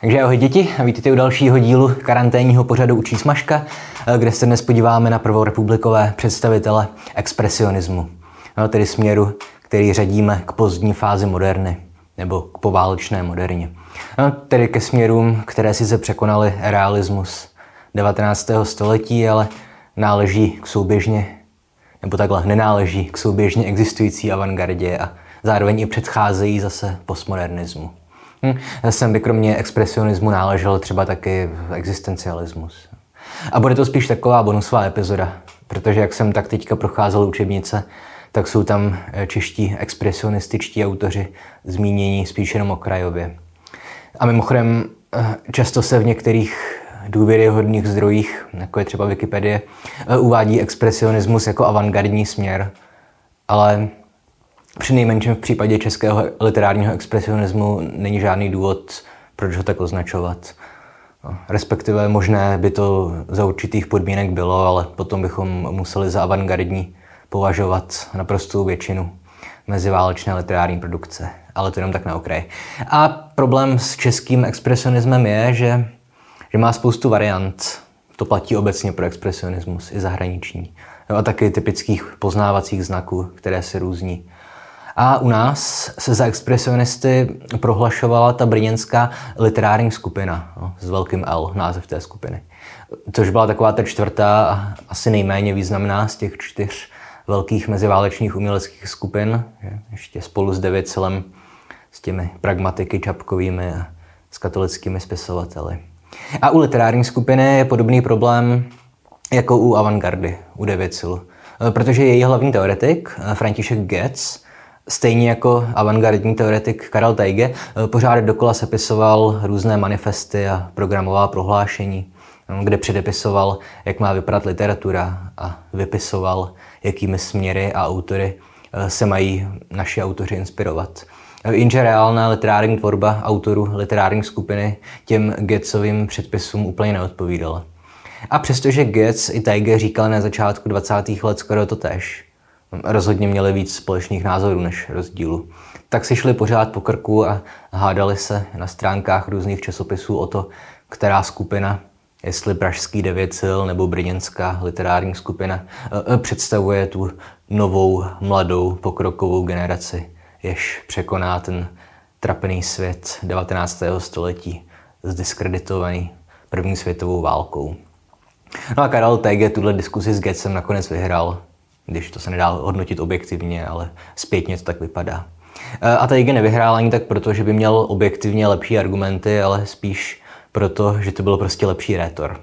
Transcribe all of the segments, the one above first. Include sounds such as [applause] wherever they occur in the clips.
Takže ahoj děti, vítejte u dalšího dílu karanténního pořadu Učí smažka, kde se dnes podíváme na prvorepublikové představitele expresionismu, no, tedy směru, který řadíme k pozdní fázi moderny, nebo k poválečné moderně. No, tedy ke směrům, které sice překonaly realismus 19. století, ale náleží k souběžně, nebo takhle nenáleží k souběžně existující avantgardě a zároveň i předcházejí zase postmodernismu. Hm. Sem by kromě expresionismu náležel třeba taky existencialismus. A bude to spíš taková bonusová epizoda, protože jak jsem tak teďka procházel učebnice, tak jsou tam eh, čeští expresionističtí autoři zmínění spíš jenom okrajově. A mimochodem, eh, často se v některých důvěryhodných zdrojích, jako je třeba Wikipedie, eh, uvádí expresionismus jako avantgardní směr, ale při nejmenším v případě českého literárního expresionismu není žádný důvod, proč ho tak označovat. No, respektive možné by to za určitých podmínek bylo, ale potom bychom museli za avantgardní považovat naprostou většinu meziválečné literární produkce. Ale to jenom tak na okraj. A problém s českým expresionismem je, že, že má spoustu variant. To platí obecně pro expresionismus i zahraniční. A taky typických poznávacích znaků, které se různí. A u nás se za expresionisty prohlašovala ta brněnská literární skupina no, s velkým L, název té skupiny. Což byla taková ta čtvrtá a asi nejméně významná z těch čtyř velkých meziválečných uměleckých skupin, že? ještě spolu s Devěcelem, s těmi pragmatiky čapkovými a s katolickými spisovateli. A u literární skupiny je podobný problém jako u avantgardy, u Devěcilu. Protože její hlavní teoretik, František Getz, Stejně jako avantgardní teoretik Karel Teige, pořád dokola sepisoval různé manifesty a programová prohlášení, kde předepisoval, jak má vypadat literatura a vypisoval, jakými směry a autory eh, se mají naši autoři inspirovat. Jenže reálná literární tvorba autorů literární skupiny těm Getzovým předpisům úplně neodpovídala. A přestože Getz i Teige říkal na začátku 20. let skoro to tež, rozhodně měli víc společných názorů než rozdílů. Tak si šli pořád po krku a hádali se na stránkách různých časopisů o to, která skupina, jestli Pražský devěcil nebo Brněnská literární skupina, e, e, představuje tu novou, mladou, pokrokovou generaci, jež překoná ten trapný svět 19. století, zdiskreditovaný první světovou válkou. No a Karel Tege tuhle diskusi s Getsem nakonec vyhrál když to se nedá hodnotit objektivně, ale zpětně to tak vypadá. E, a Tajge nevyhrál ani tak proto, že by měl objektivně lepší argumenty, ale spíš proto, že to byl prostě lepší rétor.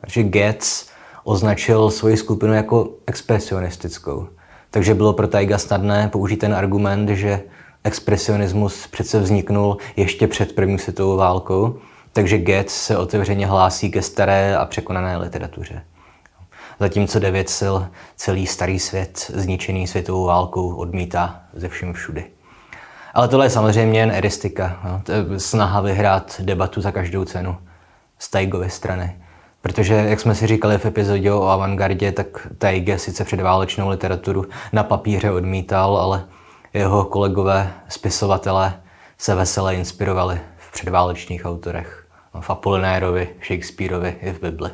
Takže Getz označil svoji skupinu jako expresionistickou. Takže bylo pro Taiga snadné použít ten argument, že expresionismus přece vzniknul ještě před první světovou válkou, takže Getz se otevřeně hlásí ke staré a překonané literatuře zatímco devět sil celý starý svět zničený světovou válkou odmítá ze všem všudy. Ale tohle je samozřejmě jen eristika. No. To je snaha vyhrát debatu za každou cenu z Taigovy strany. Protože, jak jsme si říkali v epizodě o avantgardě, tak Taige sice předválečnou literaturu na papíře odmítal, ale jeho kolegové spisovatelé se vesele inspirovali v předválečných autorech. V Apolinérovi, Shakespeareovi i v Bibli.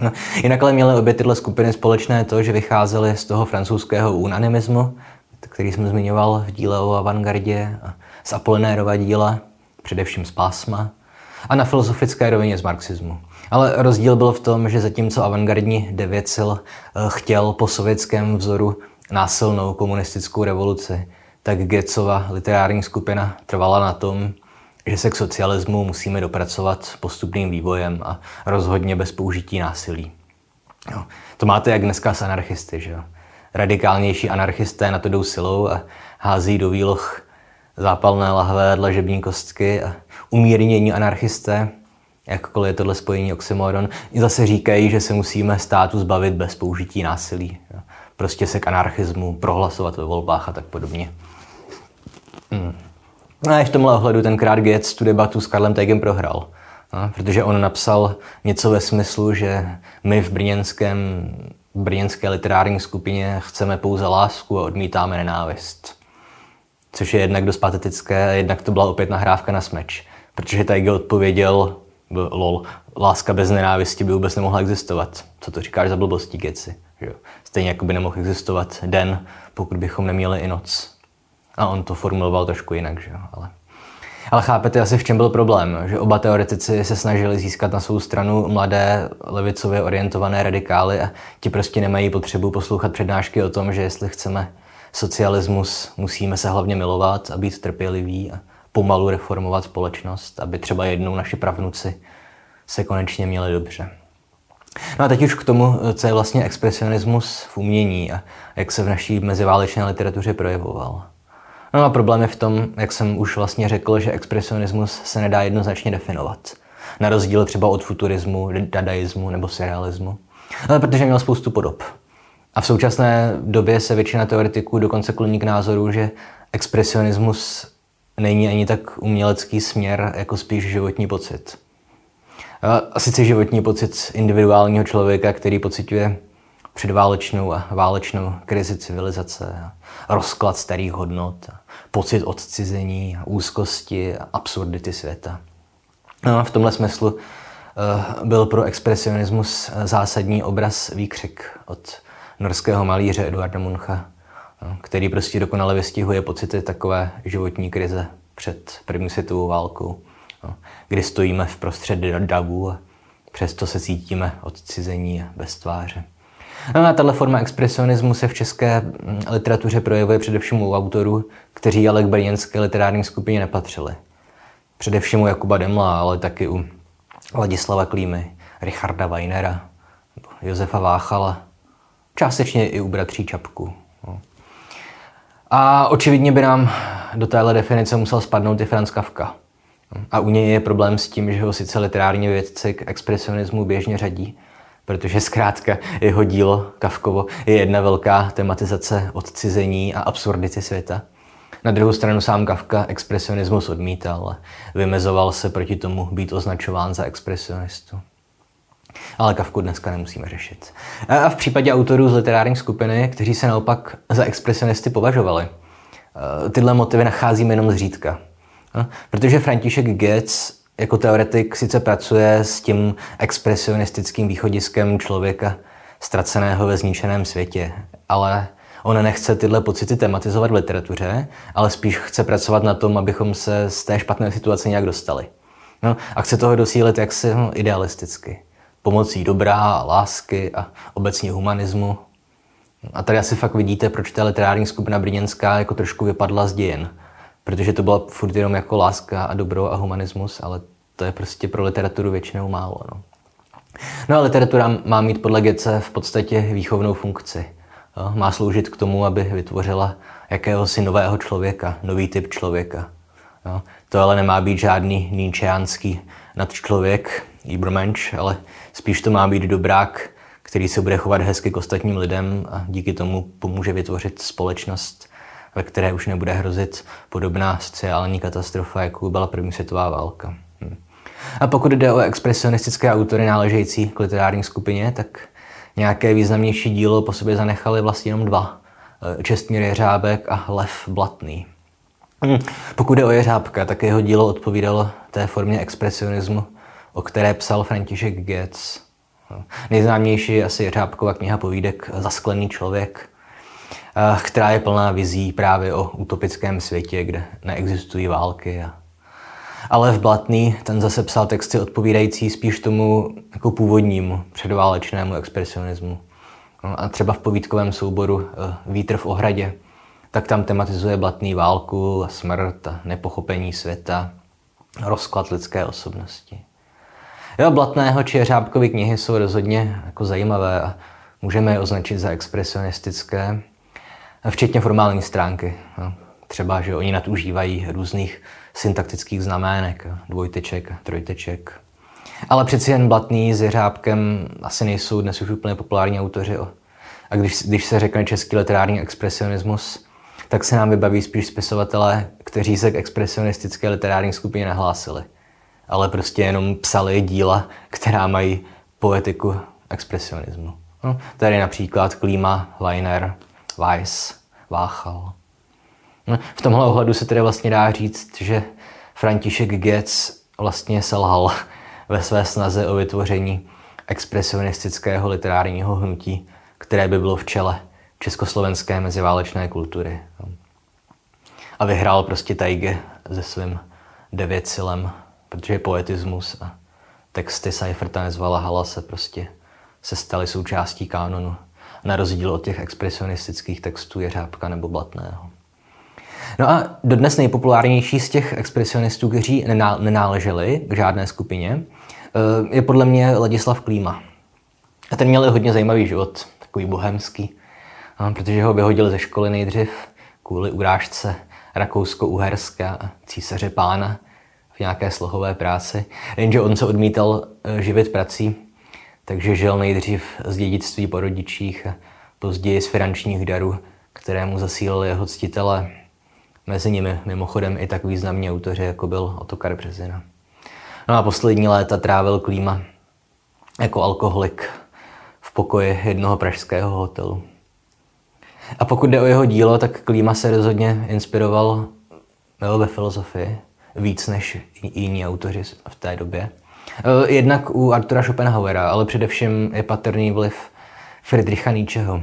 No, jinak ale měly obě tyhle skupiny společné to, že vycházely z toho francouzského unanimismu, který jsem zmiňoval v díle o avantgardě, z Apolinérova díla, především z pásma, a na filozofické rovině z marxismu. Ale rozdíl byl v tom, že zatímco avantgardní devěcil eh, chtěl po sovětském vzoru násilnou komunistickou revoluci, tak Gecova literární skupina trvala na tom, že se k socialismu musíme dopracovat postupným vývojem a rozhodně bez použití násilí. Jo. To máte jak dneska s anarchisty, že jo? Radikálnější anarchisté na to jdou silou a hází do výloh zápalné lahve, dlažební kostky a umírnění anarchisté, jakkoliv je tohle spojení oxymoron, zase říkají, že se musíme státu zbavit bez použití násilí. Jo. Prostě se k anarchismu prohlasovat ve volbách a tak podobně. Hmm. No a v tomhle ohledu tenkrát Gates tu debatu s Karlem Teigem prohrál. No, protože on napsal něco ve smyslu, že my v brněnském, brněnské literární skupině chceme pouze lásku a odmítáme nenávist. Což je jednak dost patetické a jednak to byla opět nahrávka na smeč. Protože Tajge odpověděl, lol, láska bez nenávisti by vůbec nemohla existovat. Co to říkáš za blbosti, geci? Že? Stejně jako by nemohl existovat den, pokud bychom neměli i noc. A on to formuloval trošku jinak, že jo? Ale, ale chápete asi, v čem byl problém, že oba teoretici se snažili získat na svou stranu mladé levicově orientované radikály a ti prostě nemají potřebu poslouchat přednášky o tom, že jestli chceme socialismus, musíme se hlavně milovat a být trpěliví a pomalu reformovat společnost, aby třeba jednou naši pravnuci se konečně měli dobře. No a teď už k tomu, co je vlastně expresionismus v umění a jak se v naší meziválečné literatuře projevoval. No a problém je v tom, jak jsem už vlastně řekl, že expresionismus se nedá jednoznačně definovat. Na rozdíl třeba od futurismu, dadaismu nebo surrealismu. Ale protože měl spoustu podob. A v současné době se většina teoretiků dokonce kloní k názoru, že expresionismus není ani tak umělecký směr, jako spíš životní pocit. A sice životní pocit individuálního člověka, který pocituje předválečnou a válečnou krizi civilizace, rozklad starých hodnot, pocit odcizení, úzkosti a absurdity světa. No a v tomhle smyslu eh, byl pro expresionismus zásadní obraz výkřik od norského malíře Eduarda Muncha, no, který prostě dokonale vystihuje pocity takové životní krize před první světovou válkou, no, kdy stojíme v prostřed davu a přesto se cítíme odcizení bez tváře. No a tato forma expresionismu se v české mm, literatuře projevuje především u autorů, kteří ale k brněnské literární skupině nepatřili. Především u Jakuba Demla, ale taky u Ladislava Klímy, Richarda Weinera, Josefa Váchala, částečně i u bratří Čapku. No. A očividně by nám do téhle definice musel spadnout i Franz Kafka. A u něj je problém s tím, že ho sice literární vědci k expresionismu běžně řadí, protože zkrátka jeho dílo Kavkovo je jedna velká tematizace odcizení a absurdity světa. Na druhou stranu sám Kafka expresionismus odmítal, vymezoval se proti tomu být označován za expresionistu. Ale Kavku dneska nemusíme řešit. A v případě autorů z literární skupiny, kteří se naopak za expresionisty považovali, eh, tyhle motivy nacházíme jenom zřídka. Protože František Goetz jako teoretik sice pracuje s tím expresionistickým východiskem člověka ztraceného ve zničeném světě, ale on nechce tyhle pocity tematizovat v literatuře, ale spíš chce pracovat na tom, abychom se z té špatné situace nějak dostali. No, a chce toho dosílit jaksi no, idealisticky. Pomocí dobrá, lásky a obecně humanismu. A tady asi fakt vidíte, proč ta literární skupina brněnská jako trošku vypadla z dějin protože to byla furt jenom jako láska a dobro a humanismus, ale to je prostě pro literaturu většinou málo. No, no a literatura má mít podle Gece v podstatě výchovnou funkci. Má sloužit k tomu, aby vytvořila jakéhosi nového člověka, nový typ člověka. Jo? To ale nemá být žádný níčeánský nadčlověk, Ibermensch, ale spíš to má být dobrák, který se bude chovat hezky k ostatním lidem a díky tomu pomůže vytvořit společnost, ve které už nebude hrozit podobná sociální katastrofa, jako byla první světová válka. Hm. A pokud jde o expresionistické autory náležející k literární skupině, tak nějaké významnější dílo po sobě zanechali vlastně jenom dva. Eh, Čestmír Jeřábek a Lev Blatný. Hm. Pokud jde o Jeřábka, tak jeho dílo odpovídalo té formě expresionismu, o které psal František Goetz. Nejznámější je asi Jeřábkova kniha povídek Zasklený člověk, která je plná vizí právě o utopickém světě, kde neexistují války. Ale v Blatný ten zase psal texty odpovídající spíš tomu jako původnímu předválečnému expresionismu. No a třeba v povídkovém souboru eh, Vítr v ohradě, tak tam tematizuje Blatný válku a smrt a nepochopení světa, rozklad lidské osobnosti. Jo, Blatného či Řábkovy knihy jsou rozhodně jako zajímavé a můžeme je označit za expresionistické, včetně formální stránky. No, třeba, že oni nadužívají různých syntaktických znamének, dvojteček, trojteček. Ale přeci jen Blatný s Jeřábkem asi nejsou dnes už úplně populární autoři. A když, když se řekne český literární expresionismus, tak se nám vybaví spíš spisovatelé, kteří se k expresionistické literární skupině nahlásili. Ale prostě jenom psali díla, která mají poetiku expresionismu. No, tady například Klíma, Weiner, Weiss, Váchal. No, v tomhle ohledu se tedy vlastně dá říct, že František Goetz vlastně selhal ve své snaze o vytvoření expresionistického literárního hnutí, které by bylo v čele československé meziválečné kultury. A vyhrál prostě Tajge se svým devět silem, protože poetismus a texty Seiferta nezvala Hala se prostě se staly součástí kánonu, na rozdíl od těch expresionistických textů Jeřábka nebo Blatného. No a dodnes nejpopulárnější z těch expresionistů, kteří nenáleželi k žádné skupině, eh, je podle mě Ladislav Klíma. A ten měl hodně zajímavý život, takový bohemský, protože ho vyhodil ze školy nejdřív kvůli urážce Rakousko-Uherska a císaře pána v nějaké slohové práci. Jenže on se odmítal eh, živit prací, takže žil nejdřív z dědictví po rodičích a později z finančních darů, které mu zasílali jeho ctitele. Mezi nimi mimochodem i tak významní autoři, jako byl Otokar Březina. No a poslední léta trávil Klíma jako alkoholik v pokoji jednoho pražského hotelu. A pokud jde o jeho dílo, tak Klíma se rozhodně inspiroval ve filozofii víc než jiní autoři v té době. Eh, jednak u Artura Schopenhauera, ale především je patrný vliv Friedricha Nietzscheho.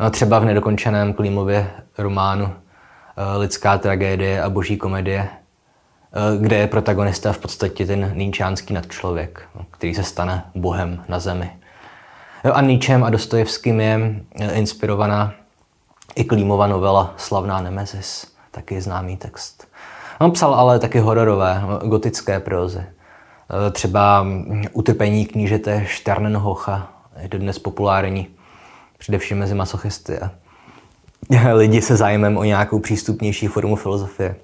No, třeba v nedokončeném Klímově románu eh, Lidská tragédie a boží komedie, eh, kde je protagonista v podstatě ten níčánský nadčlověk, no, který se stane bohem na zemi. A Nietzschem a Dostojevským je inspirovaná i Klímova novela Slavná Nemezis, taky známý text. On psal ale taky hororové, gotické prózy. E, třeba Utrpení knížete Sternenhocha je dnes populární, především mezi masochisty a [laughs] lidi se zájmem o nějakou přístupnější formu filozofie.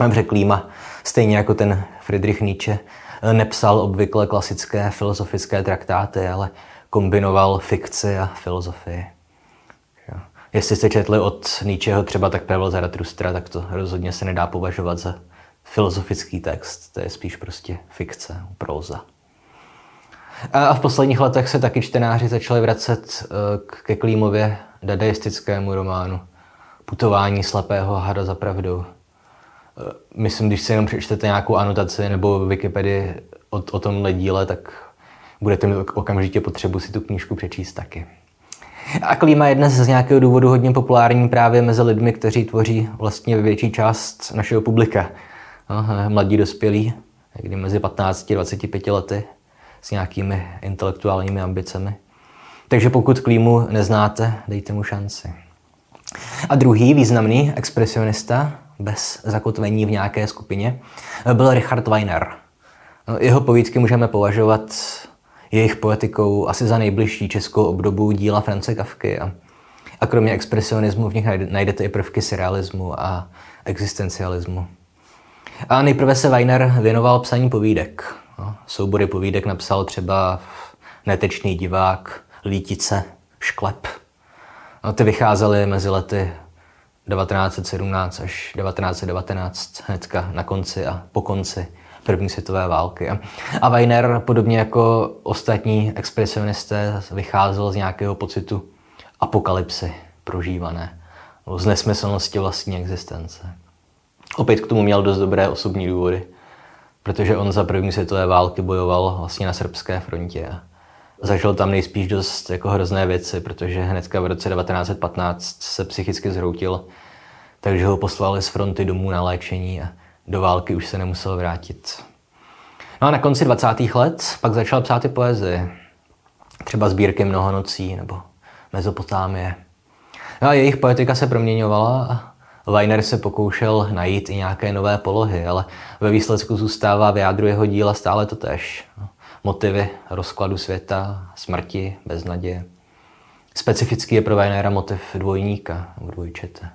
Dobře Klíma, stejně jako ten Friedrich Nietzsche, e, nepsal obvykle klasické filozofické traktáty, ale kombinoval fikci a filozofii. Jestli jste četli od Nietzscheho třeba tak Pravel Zaratustra, tak to rozhodně se nedá považovat za filozofický text. To je spíš prostě fikce, próza. A v posledních letech se taky čtenáři začali vracet eh, ke Klímově dadaistickému románu Putování slepého hada za pravdou. Eh, myslím, když si jenom přečtete nějakou anotaci nebo Wikipedii o, o tomhle díle, tak budete mít okamžitě potřebu si tu knížku přečíst taky. A klíma je dnes z nějakého důvodu hodně populární právě mezi lidmi, kteří tvoří vlastně větší část našeho publika. Mladí dospělí, někdy mezi 15 a 25 lety, s nějakými intelektuálními ambicemi. Takže pokud klímu neznáte, dejte mu šanci. A druhý významný expresionista, bez zakotvení v nějaké skupině, byl Richard Weiner. Jeho povídky můžeme považovat jejich poetikou asi za nejbližší českou obdobu díla France Kafky. A, a kromě expresionismu v nich najdete i prvky surrealismu a existencialismu. A nejprve se Weiner věnoval psaní povídek. No, soubory povídek napsal třeba Netečný divák, Lítice, Šklep. No, ty vycházely mezi lety 1917 až 1919, hnedka na konci a po konci první světové války. A Weiner, podobně jako ostatní expresionisté, vycházel z nějakého pocitu apokalypsy prožívané, z nesmyslnosti vlastní existence. Opět k tomu měl dost dobré osobní důvody, protože on za první světové války bojoval vlastně na srbské frontě a zažil tam nejspíš dost jako hrozné věci, protože hnedka v roce 1915 se psychicky zhroutil, takže ho poslali z fronty domů na léčení a do války už se nemusel vrátit. No a na konci 20. let pak začal psát i poezii. Třeba sbírky Mnoho nocí nebo Mezopotámie. No a jejich poetika se proměňovala a Weiner se pokoušel najít i nějaké nové polohy, ale ve výsledku zůstává v jádru jeho díla stále to tež. Motivy rozkladu světa, smrti, beznaděje. Specifický je pro Weinera motiv dvojníka dvojčete.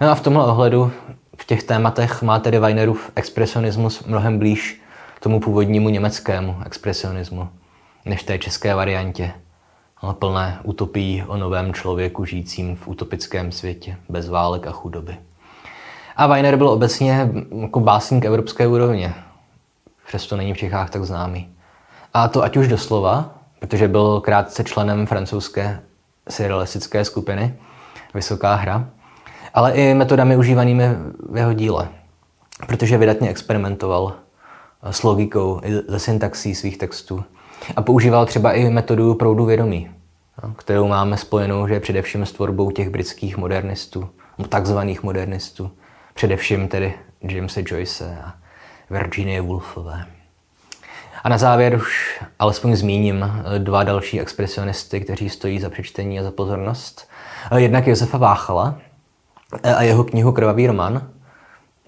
No a v tomhle ohledu v těch tématech má tedy Weinerův expresionismus mnohem blíž tomu původnímu německému expresionismu, než té české variantě, plné utopií o novém člověku žijícím v utopickém světě, bez válek a chudoby. A Weiner byl obecně jako básník evropské úrovně, přesto není v Čechách tak známý. A to ať už doslova, protože byl krátce členem francouzské surrealistické skupiny Vysoká hra, ale i metodami užívanými v jeho díle, protože vydatně experimentoval s logikou, ze syntaxí svých textů. A používal třeba i metodu proudu vědomí, kterou máme spojenou, že především s tvorbou těch britských modernistů, takzvaných modernistů, především tedy Jamesa Joyce a Virginie Woolfové. A na závěr už alespoň zmíním dva další expresionisty, kteří stojí za přečtení a za pozornost. Jednak Josefa Váchala a jeho knihu Krvavý román,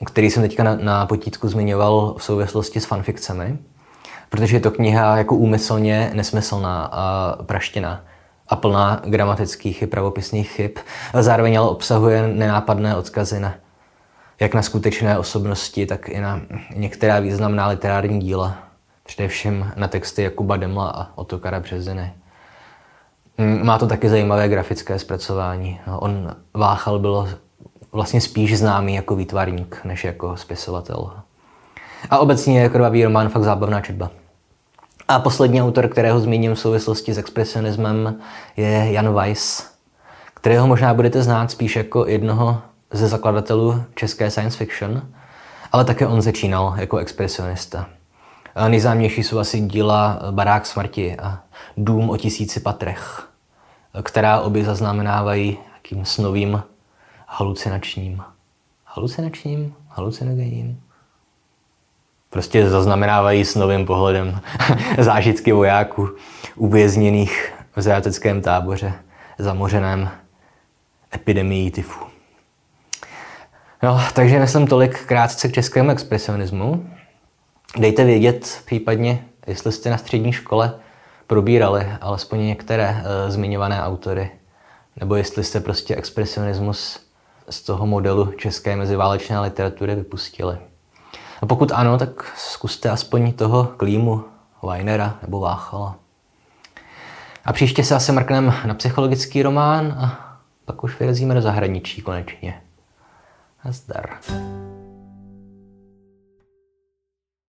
který jsem teďka na, na potítku zmiňoval v souvislosti s fanfikcemi, protože je to kniha jako úmyslně nesmyslná a praštěná a plná gramatických i pravopisných chyb, ale zároveň ale obsahuje nenápadné odkazy na jak na skutečné osobnosti, tak i na některá významná literární díla, především na texty Jakuba Demla a Otokara Březiny. Mm, má to taky zajímavé grafické zpracování. No, on Váchal byl vlastně spíš známý jako výtvarník, než jako spisovatel. A obecně je krvavý román fakt zábavná četba. A poslední autor, kterého zmíním v souvislosti s expresionismem, je Jan Weiss, kterého možná budete znát spíš jako jednoho ze zakladatelů české science fiction, ale také on začínal jako expresionista. Nejznámější jsou asi díla Barák smrti a Dům o tisíci patrech, která obě zaznamenávají jakým snovým halucinačním. Halucinačním? Halucinogenním? Prostě zaznamenávají s novým pohledem [laughs] zážitky vojáků uvězněných v zajateckém táboře zamořeném epidemií tyfu. No, takže myslím tolik krátce k českému expresionismu. Dejte vědět případně, jestli jste na střední škole probírali alespoň některé e, zmiňované autory, nebo jestli jste prostě expresionismus z toho modelu české meziválečné literatury vypustili. A pokud ano, tak zkuste aspoň toho Klímu, Weinera nebo Váchala. A příště se asi mrkneme na psychologický román a pak už vyrazíme do zahraničí konečně. Nazdar.